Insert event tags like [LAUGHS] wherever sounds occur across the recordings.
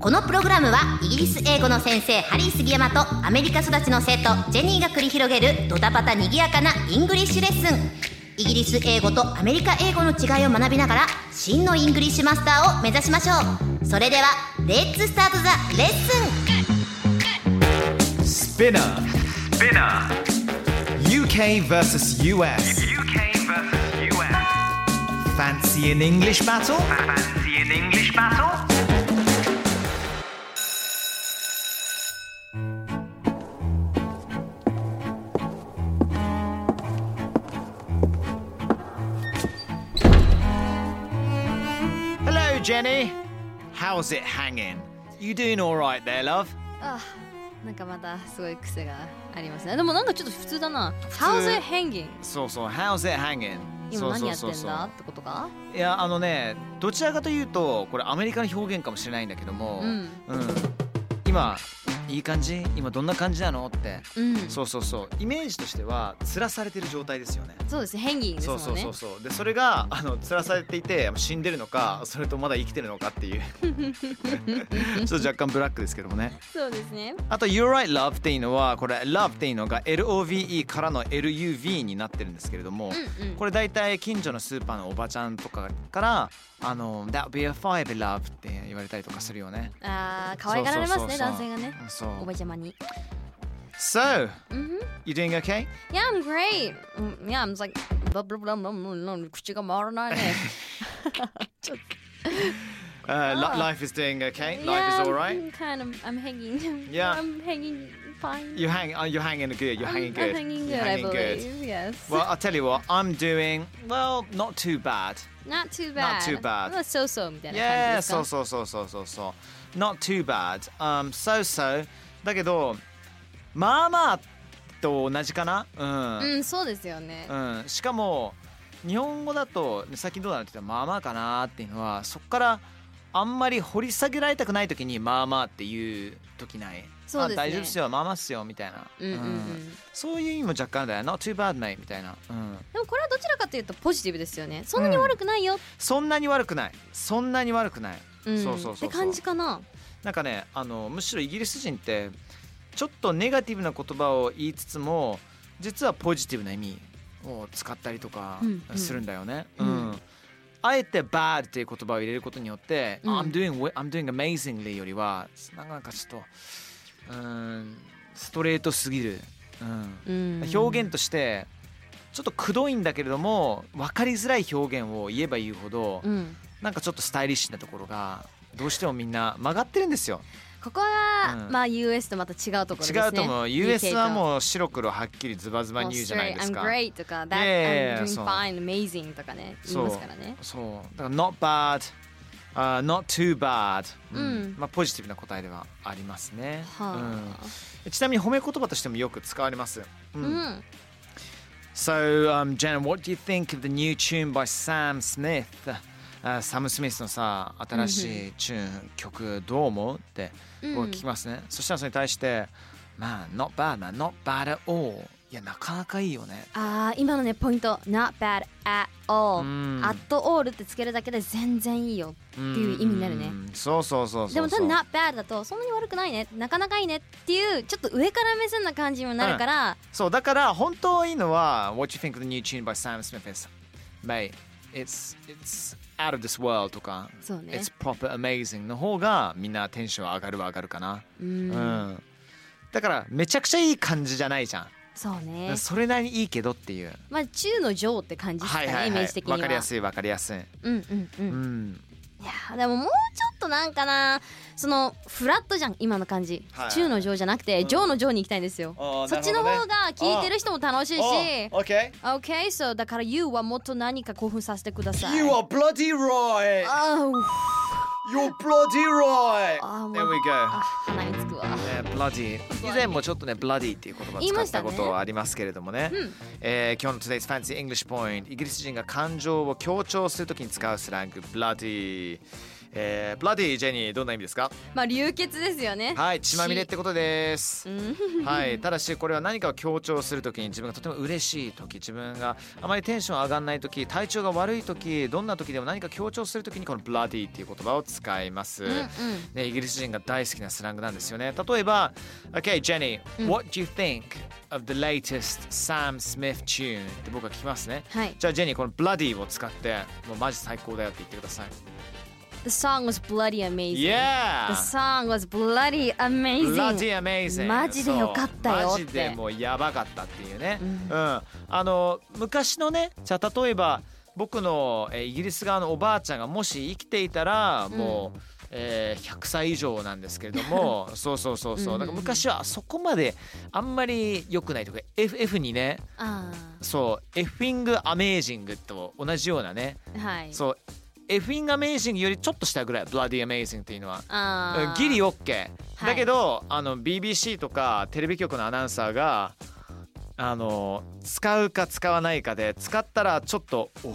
このプログラムはイギリス英語の先生ハリー杉山とアメリカ育ちの生徒ジェニーが繰り広げるドタバタにぎやかな English lesson イギリス英語とアメリカ英語の違いを学びながら真の English master を目指しましょうそれでは let's start the lesson SPINEAR. SPINEAR. UK versus US. UK versus US. Fancy an English battle? Fancy an English battle? Jenny. How's it hanging? You doing all right there, love? あなんかまたすごい癖がありますねでもなんかちょっと普通だな通？How's it hanging? そうそう、How's it hanging? 今何やってんだ？ってことか？いや、あのね、どちらかというと、これアメリカの表現かもしれないんだけども、うん今、いい感じ？今どんな感じなの？って。うん。そうそうそう。イメージとしては、吊らされてる状態ですよね。そうです。ね hanging ですもんね。そうそうそうそう。でそれがあの吊らされていて死んでるのかそれとまだ生きてるのかっていう。ちょっと若干ブラックですけどもね。そうですね。あと You're right love っていうのはこれ love っていうのが LOVE からの LUV になってるんですけれども、うんうん。これ大体近所のスーパーのおばちゃんとかからあの That be a five love って言われたりとかするよね。あー可愛がられますねそうそうそうそう。男性がね。そおばちゃまに So うん you doing okay? Yeah I'm great うん Yeah I'm just like ブラブラブラブラブラ口が回らないね Uh, [LAUGHS] li- Ah. life is doing okay? Life Yeah, is alright? I'm kind of I'm hanging [LAUGHS] Yeah. I'm hanging fine You hang, uh, you're hanging good. You're I'm- hanging I'm good. hanging You're good I hanging good. believe yes Well, I'll tell you what. I'm doing well, not too bad. Not too bad too bad. まあそうそうみたいな感じ Yeah, ですかそうそうそうそうそうそう。 Not too bad. Um, so so. だけど、まあまあと同じかな？うん。うんそうですよねうん。しかも日本語だと最近どうなのって言ったらまあまあかなっていうのはそこからあんまり掘り下げられたくない時にまあまあっていう時ない？そうねあ大丈夫っすよ、まあまあっすよみたいな。うんうんうんそういう意味も若干だよ。Not too bad, mate みたいな。うん。でもこれはどちらかというとポジティブですよねそんなに悪くないよそんなに悪くない。そんなに悪くない。うんそうそうそう。って感じかな。なんかねあのむしろイギリス人ってちょっとネガティブな言葉を言いつつも実はポジティブな意味を使ったりとかうん。うんするんだよね。ううん。んあえて bad っていう言葉を入れることによって、うん。I'm doing I'm doing amazingly よりはなんかちょっとうんストレートすぎる、うん。うん。表現としてちょっとくどいんだけれども分かりづらい表現を言えば言うほど、うんなんかちょっとスタイリッシュなところがどうしてもみんな曲がってるんですよ。ここは、うん。まあ US とまた違うところですね。違うと思う。US はもう白黒はっきりズバズバに言うじゃないですか。I'm great とか That Yeah, I'm doing fine amazing とかね言いますからね。そうだから not bad、uh, not too bad、うん。まあポジティブな答えではありますね、はうん、ちなみに褒め言葉としてもよく使われます、うあうん。ん So, um, Jen, what do you think of the new tune by Sam Smith? あサム・スミスのさ新しいチューン、曲どう思う？ってうん。僕聞きますね、そしたらそれに対してまあ not bad man not bad at all いやなかなかいいよね。あー今のねポイント。Not bad at all、うん。at all ってつけるだけで全然いいよ。っていう意味になるね。そうそうそうそうでもただ Not bad だとそんなに悪くないね。なかなかいいね。っていうちょっるから目線な感じにもなるから、そうだから本当いいのは What you think of the new tune by Sam Smith is Mate it's it's out of this world とかそうね。It's proper amazing の方がみんなテンション上がるは上がるかなううん。んだからめちゃくちゃいい感じじゃないじゃん。そうね。それなりにいいけどっていう。まあ中の上って感じですかね、イメージ的には。わかりやすいわかりやすい。うんうんうん、うん。いやでももうとなんかなそのフラットじゃん今の感じ、はい。中の上じゃなくて、上の上に行きたいんですよ。あーそっちの方が聞いてる人も楽しいし。OK OK so だから You はもっと何か興奮させてください。You are bloody あー You're bloody right. There we go. あ鼻につくわ。Yeah, bloody 以前もちょっとね bloody っていう言葉言いましね使ったたことありますけれどもね。うん。えー今日の Today's Fancy English Point イギリス人が感情を強調するときに使うスラング bloody えー、bloody ジェニーどんな意味ですか？まあ流血ですよね。はい血まみれってことです。うん。[LAUGHS] はい、ただしこれは何かを強調するときに自分がとても嬉しいとき自分があまりテンション上がらないとき体調が悪いときどんなときでも何か強調するときにこの bloody っていう言葉を使います、うんうん。ね、イギリス人が大好きなスラングなんですよね。例えば OK Jenny、what do you think of the latest Sam Smith tune? って僕は聞きますね。はい。じゃあジェニーこの bloody を使ってもうマジ最高だよって言ってください The song was bloody amazing. The Yeah! song was bloody amazing. Bloody amazing. マジでよかったよマジでもうやばかったっていうね、ううん。んあの昔のねじゃあ例えば僕の、えーイギリス側のおばあちゃんがもし生きていたらもう、えー100歳以上なんですけれども。[LAUGHS] そうそうそうそう。だから昔はそこまであんまり良くないとか F, F にねあそうエフィングアメージングと同じようなね。あはい。そうエフィングアメージングよりちょっと下ぐらい。ブラディアメージングっていうのは。あー。ギリ OK はい。だけど、あの BBC とかテレビ局のアナウンサーがあの使うか使わないかで使ったらちょっとお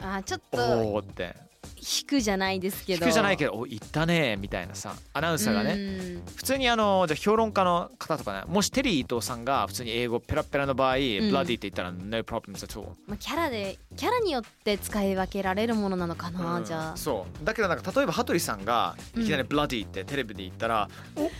あーちょっーとおーって引くじゃないですけど。聞くじゃないけどお言ったねみたいなさアナウンサーがね。ね普通にあのじゃあ評論家の方とかねもしテリー伊藤さんが普通に英語ペラペラの場合、ブラディって言ったら No problems at all まあ、キャラでキャラによって使い分けられるものなのかな、うん。じゃあ。そう。だけどなんか例えば羽鳥さんがいきなりうんブラディってテレビで言ったら、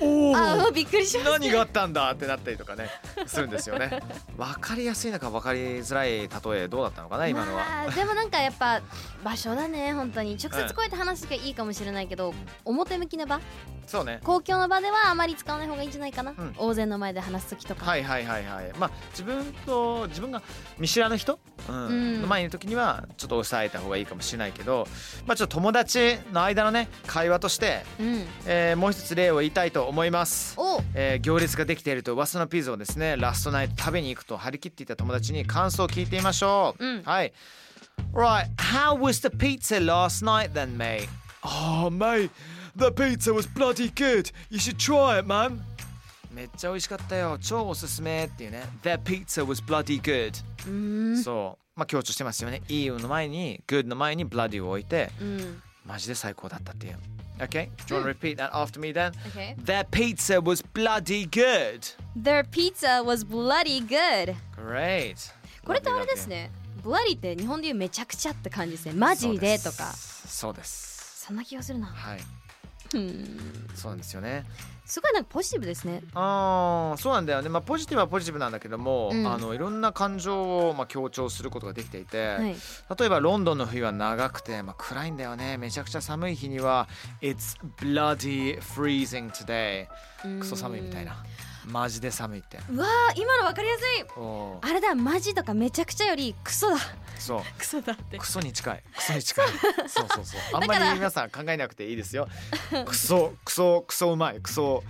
おおあびっくりしました何があったんだってなったりとかねするんですよね。[LAUGHS] 分かりやすいのか分かりづらい例えどうだったのかな今のは、まあでもなんかやっぱ場所だね本当に直接こうやって話すがいいかもしれないけど、表向きな場？そうね。公共の場ではあまり使わない方がいいんじゃないかな、ん。大勢の前で話す時とか、はいはいはいはい。まあ自分と自分が見知らぬ人、うん。うん。の前にいる時にはちょっと抑えた方がいいかもしれないけどまあちょっと友達の間のね会話として、うん。えーもう一つ例を言いたいと思います。お。えー行列ができていると噂のピザをですねラストナイト食べに行くと張り切っていた友達に感想を聞いてみましょう、うん。はい Right how was the pizza last night then mate? Oh mate the pizza was bloody good you should try it man めっちゃ美味しかったよ超おすすめっていうね The pizza was bloody good うーんそうまあ強調してますよね E の前に good の前に bloody を置いてうんマジで最高だったっていう Okay do you want to repeat that after me then? Okay. The pizza was bloody good Their pizza was bloody good Great これってあれですね Bloody って日本で言うめちゃくちゃって感じですね。マジでとか。そうです。そんな気がするな。はい。うん。そうなんですよね。すごいなんかポジティブですね。ああそうなんだよね。まあポジティブはポジティブなんだけども、うん。あのいろんな感情をまあ強調することができていて、はい。例えばロンドンの冬は長くて、まあ、暗いんだよね。めちゃくちゃ寒い日には「It's bloody freezing today」クソ寒いみたいなマジで寒いって。うわー今の分かりやすい。あれだマジとかめちゃくちゃよりクソだ。そう。[LAUGHS] クソだって。クソに近い。[LAUGHS] クソに近い。そうそうそう。あんまり皆さん考えなくていいですよ。クソクソクソうまい。クソ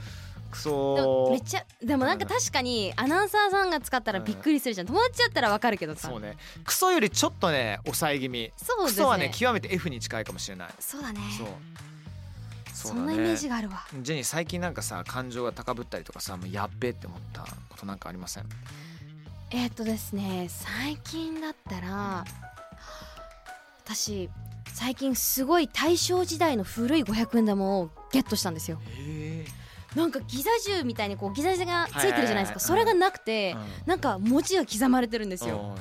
クソ。めっちゃでもなんか確かにアナウンサーさんが使ったらびっくりするじゃん。友達だったらわかるけどさ。そうね。クソよりちょっとね抑え気味。そうですね。クソはね極めて F に近いかもしれない。そうだね。そうそんなイメージがあるわ。ジェニー最近なんかさ感情が高ぶったりとかさもうやっべえって思ったことなんかありません？えーっとですね最近だったら私最近すごい大正時代の古い500円玉をゲットしたんですよ。へなんかギザ銃みたいにこうギザギザがついてるじゃないですか。それがなくてえなんか文字が刻まれてるんですよ。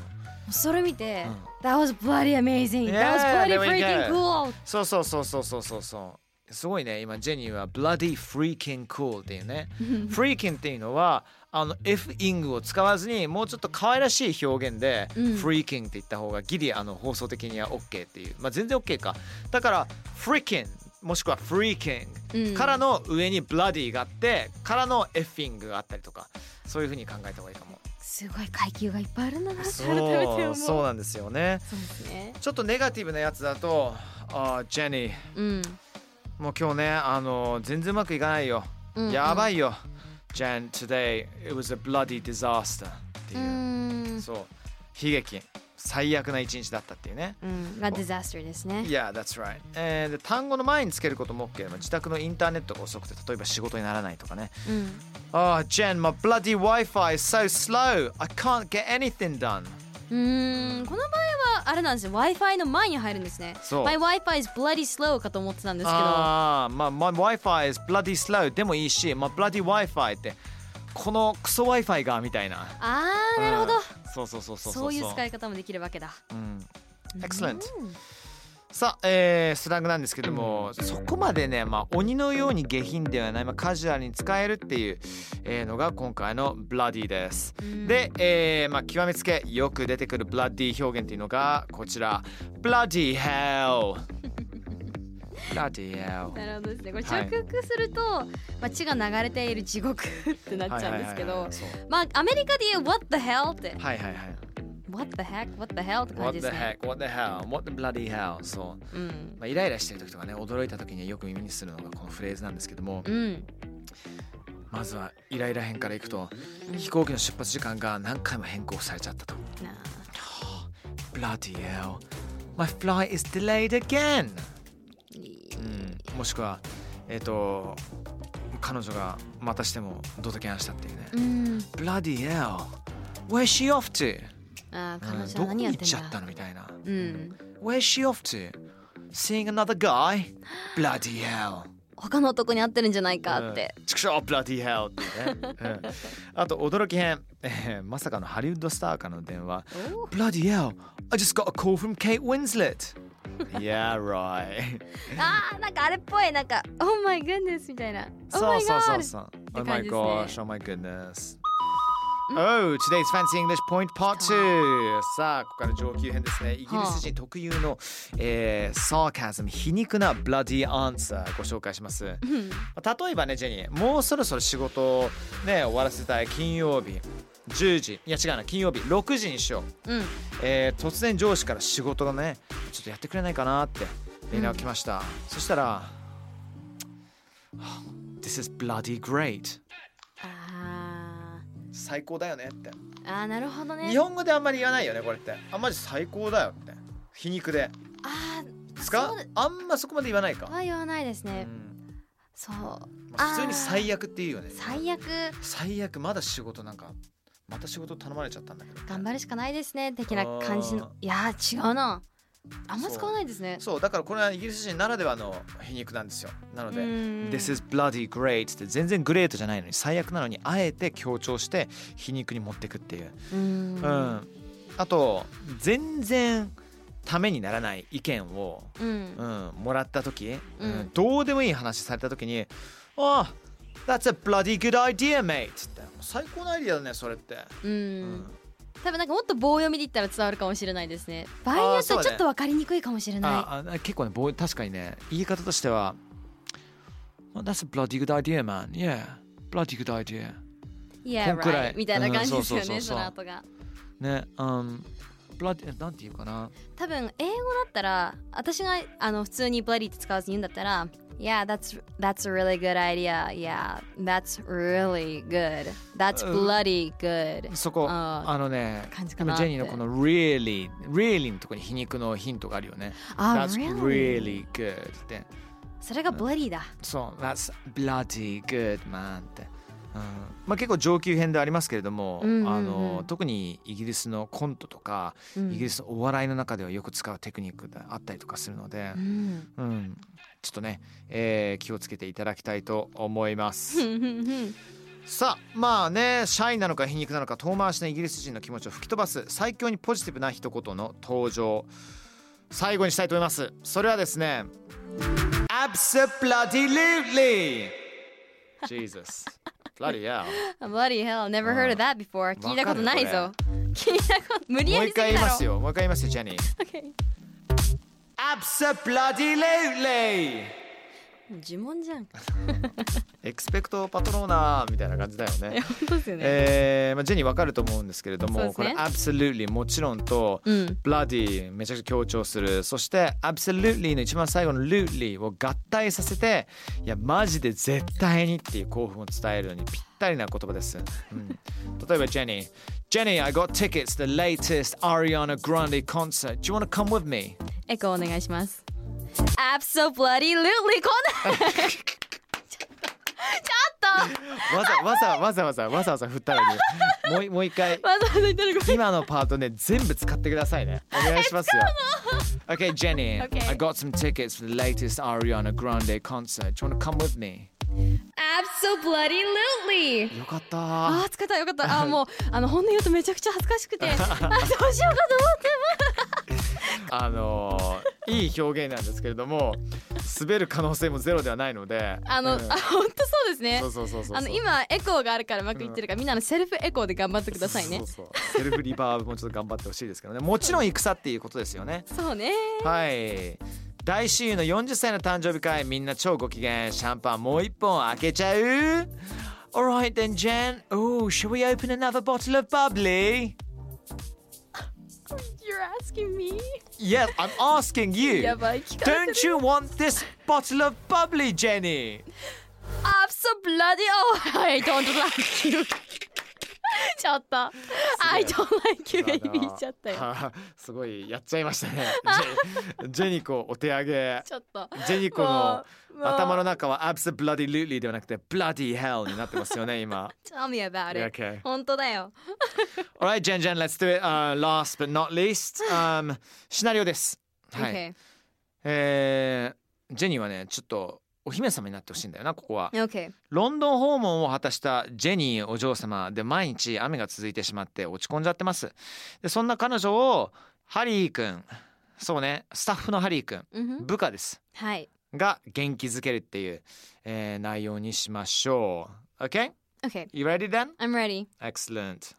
それ見て That was bloody amazing. That was bloody freaking cool そうそうそうそうそうそうそうすごいね今ジェニーは bloody freaking cool っていうね。freaking っていうのはあの F イングを使わずにもうちょっと可愛らしい表現で、うん。freaking って言った方がギリあの放送的には OK っていう。まあ全然 OK か。だから freaking もしくは freaking うん。からの上に bloody があってからの F イングがあったりとかそういう風に考えた方がいいかも。すごい階級がいっぱいあるんだなってそ改めて思う。うそうなんですよね。ね。ちょっとネガティブなやつだとあージェニーうんもう今日ねあの全然うまくいかないよ、うんやばいよ。Jen today it was a bloody disaster ってう。いう、そう。悲劇。最悪な一日だったっていうね。うん。がディザスターですね。Yeah, that's right、えーで単語の前につけることも OK 自宅のインターネットが遅くて例えば仕事にならないとかね。うん。Oh, Jen, my bloody Wi-Fi is so slow. I can't get anything done. うーん。この場合はあれなんですよ Wi-Fi の前に入るんですねそう My Wi-Fi is bloody slow かと思ってたんですけどああ、まあ、my Wi-Fi is bloody slow でもいいし、my bloody Wi-Fi ってこのクソ Wi-Fi がみたいな。あーなるほどうんそうそうそうそうそういう使い。い方もできるわけだうん。Excellent。さあ、えー、スラングなんですけども、そこまでね、まあ、鬼のように下品ではない、まあ、カジュアルに使えるっていう、えーのが今回の bloody です。で、えーまあ、極めつけよく出てくる bloody 表現っていうのがこちら。bloody hell bloody hell なるほどですね。これはい。直訳すると、まあ、血が流れている地獄ってなっちゃうんですけどまあアメリカで言う What the hell って。はいはいはい What the heck? What the hell? って感 What じ the ですね。Heck? What the hell? What the bloody hell? そう、うん。まあ、イライラしてる時とかね驚いた時によく耳にするのがこのフレーズなんですけども。うん。まずはイライラ編からいくと飛行機の出発時間が何回も変更されちゃったと。な [SIGHS] Bloody hell. My flight is delayed again. うん、もしくはえっ、と彼女がまたしてもドタキャンしたっていうね、うん。Bloody hell. Where's she off to? あー彼うん女は何やってんどこに行っちゃっただのみたいなうん Where's she off to? Seeing another guy? Bloody hell 他の男に会ってるんじゃないかってうん、畜生 Bloody hell っていうね、うんあと驚き編、えーまさかのハリウッドスターからの電話お Bloody hell I just got a call from Kate Winslet Yeah right あーなんかあれっぽいなんか Oh my goodness みたいな Oh そうそうそうそう。て Oh 感 my gosh, oh my goodness. Oh, today's Fancy English Point Part 2. さあ、ここから上級編ですね。イギリス人特有の、えー、サーカズム、皮肉な bloody answer ご紹介します。例えばね、ジェニー、もうそろそろ仕事をね、終わらせたい金曜日。10時。いや違うな金曜日。6時にしよう、うん。えー突然上司から仕事がねちょっとやってくれないかなって連絡来ました、そしたら「This is bloody great あ」最高だよねって。ーあーなるほどね。日本語であんまり言わないよねこれって。あマジ最高だよって。皮肉で。あですかあんまそこまで言わないか、ーは言わないですね。うん。そう。まあ、普通に最悪っていうよね。最悪最悪。まだ仕事なんかまた仕事頼まれちゃったんだけど頑張るしかないですね的な感じあのいやー違うなあんま使わないですね。そうだからこれはイギリス人ならではの皮肉なんですよ。なのでうん。This is bloody great って全然グレートじゃないのに最悪なのにあえて強調して皮肉に持ってくっていう、うん。うん、あと全然ためにならない意見を、うん。うん、もらった時、うんうん。どうでもいい話された時に「ああ That's a bloody good idea mate」って。最高のアイディアだねそれって、ううんん多分なんかもっと棒読みで言ったら伝わるかもしれないですね。場合によってそうだね。はちょっと分かりにくいかもしれなああ結構ね棒確かにね言い方としては「Oh, That's a bloody good idea man. Yeah bloody good idea」い Yeah right. みたいな感じですよねその後が。ね、um, bloody なんていうかな。多分英語だったら私があの普通に bloody って使わずに言うんだったら Yeah, that's that's a really good idea. Yeah, that's really good. That's うん bloody good. そこあのね今ジェニーのこの really really のところに皮肉のヒントがあるよね。あ That's really? really good って。それが bloody だ。そう That's bloody good man って、うん。まあ、結構上級編でありますけれども、うんうんうん。あの特にイギリスのコントとか、うん。イギリスのお笑いの中ではよく使うテクニックがあったりとかするので。う、ん。うんちょっとね、えー気をつけていただきたいと思います。さあまあねシャイなのか皮肉なのか遠回しなイギリス人の気持ちを吹き飛ばす最強にポジティブな一言の登場最後にしたいと思いますそれはですね Absolutely Jesus Bloody hell bloody hell, never heard of that before. 聞いたことないぞ。聞いたこと無理もう一やりすぎだろ。回言いますよもう一回言いますよジェニー Okay. Absolutely 呪文じゃん。[LAUGHS] エクスペクトパトローナーみたいな感じだよね本当ですよね。えーまあ、ジェニーわかると思うんですけれども、そうですねこれ absolutely もちろんと、うん。bloody めちゃくちゃ強調するそして absolutely の一番最後の lutely を合体させていやマジで絶対にっていう興奮を伝えるのにぴったりな言葉です、うん、[LAUGHS] 例えばジェニー Jenny, I got tickets to the latest Ariana Grande concert. Do you want to come with me? エコーお願いします。Absolutely こんなちょっと。わざわざわざわざわざわざ振ったのに。もういもう一回。わざわざ言ってるごめん。今のパートね全部使ってくださいね。お願いしますよ。Okay Jenny. Okay. I got some tickets for the latest Ariana Grande concert. Do you want to come with me? Absolutely よかったあー疲れたよかった。あーもうあの本音言うとめちゃくちゃ恥ずかしくて。あどうしようかと思ってあのーいい表現なんですけれども滑る可能性もゼロではないのであの、うん。あ本当そうですね。そうそうそうそうあの今エコーがあるからうまくいってるから、みんなのセルフエコーで頑張ってくださいね。そうそう。セルフリバーブもちょっと頑張ってほしいですけどね。もちろん戦っていうことですよね。そうね。はい。大親友の40歳の誕生日会みんな超ご機嫌。シャンパンもう一本開けちゃう。Alright then Jen. Oh shall we open another bottle of bubbly? You're asking me? Yes, I'm asking you. [LAUGHS] Don't you want this bottle of bubbly, Jenny? I'm so bloody. Oh, [LAUGHS] I don't like you. ちょっと I don't like you が言っちゃったよはあすごいやっちゃいましたねジェニコお手上げちょっとジェニコの頭の中は absolutely ではなくて bloody hell になってますよね今 Tell me about it okay. 本当だよ Alright Jen Jen let's do it、uh, last but not least、um, シナリオですはい、Okay えー、ジェニーはねちょっとお姫様になってほしいんだよなここは。Okay. ロンドン訪問を果たしたジェニーお嬢様で毎日雨が続いてしまって落ち込んじゃってます。でそんな彼女をハリーくんそうねスタッフのハリーくんうんふん部下です。はいが元気づけるっていう、えー内容にしましょう。OK? Okay. You ready then? I'm ready. Excellent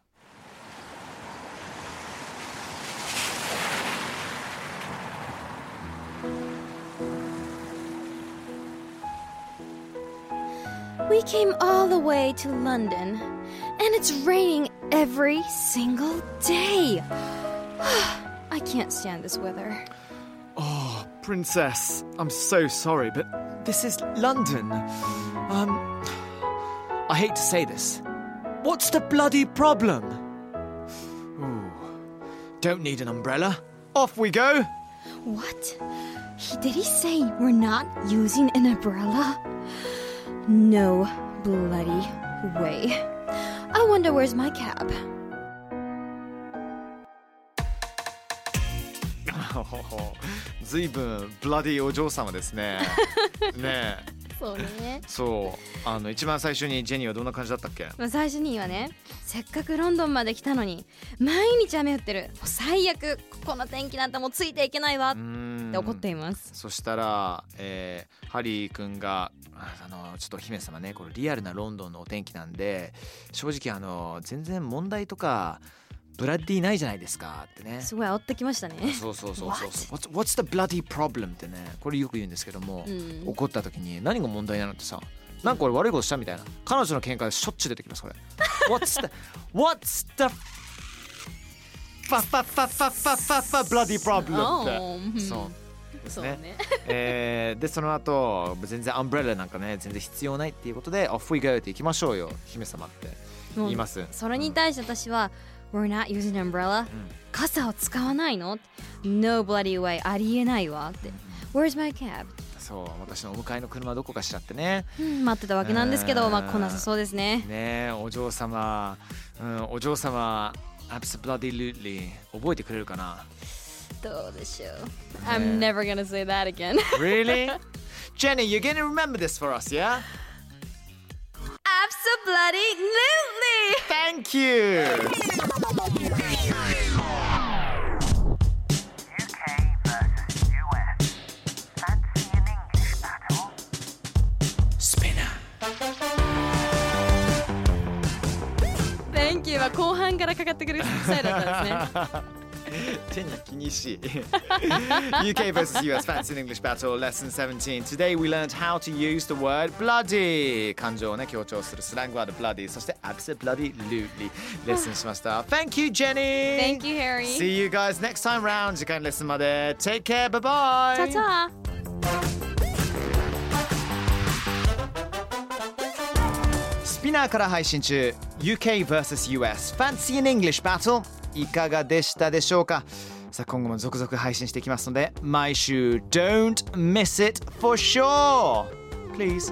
We came all the way to London, and it's raining every single day. [SIGHS] I can't stand this weather. Oh, Princess, I'm so sorry, but this is London. Um, I hate to say this. What's the bloody problem? Ooh, don't need an umbrella. Off we go. What? He, did he say we're not using an umbrella? No bloody way. I wonder where's my cab? ずいぶんブラディお嬢様ですね。ねえ、[LAUGHS] そうね。そう、あの一番最初にジェニーはどんな感じだったっけ？まあ、最初にはねせっかくロンドンまで来たのに毎日雨降ってる。最悪この天気なんてもうついていけないわ。って怒っています。そしたら、えーハリー君があのちょっとお姫様ねこれリアルなロンドンのお天気なんで正直あの全然問題とかブラッディないじゃないですか。ってね。すごい煽ってきましたね。そうそうそうそう。そう。What's, what's the bloody problem ってね。これよく言うんですけども、うん。怒った時に何が問題なのってさなんか俺悪いことしたみたいな。彼女の喧嘩でしょっちゅう出てきますこれ。[LAUGHS] What's the What's the ファファファファファファファ bloody problem ってそう。ですね。ね。[LAUGHS] えーでその後全然アンブレラなんかね全然必要ないっていうことで Off we go って行きましょうよ。姫様って。言います。それに対して私は We're not using umbrella、傘を使わないの？No bloody way ありえないわ。って。Where's my cab? そう私のお迎えの車どこかしらってねうん待ってたわけなんですけど、うんまあ来なさそうですねねえお嬢様、うん、お嬢様 absolutely 覚えてくれるかなどうでしょう I'm never gonna say that again Really? Jenny, you're gonna remember this for us, yeah? Absolutely Thank you! you は後半からかかってくるスタイルだったんですね手に気にしい UK [LAUGHS] versus US Fancy in English Battle Lesson 17 Today we learned how to use the word bloody 感情をね強調するスラングワード bloody そして absolutely レッスンしました Thank you Jenny Thank you Harry See you guys next time round 次回のレッスンまで Take care bye bye チャチャ スピナーから配信中 UK vs.US Fancy in English Battle いかがでしたでしょうかさあ今後も続々配信していきますので毎週 Don't miss it for sure Please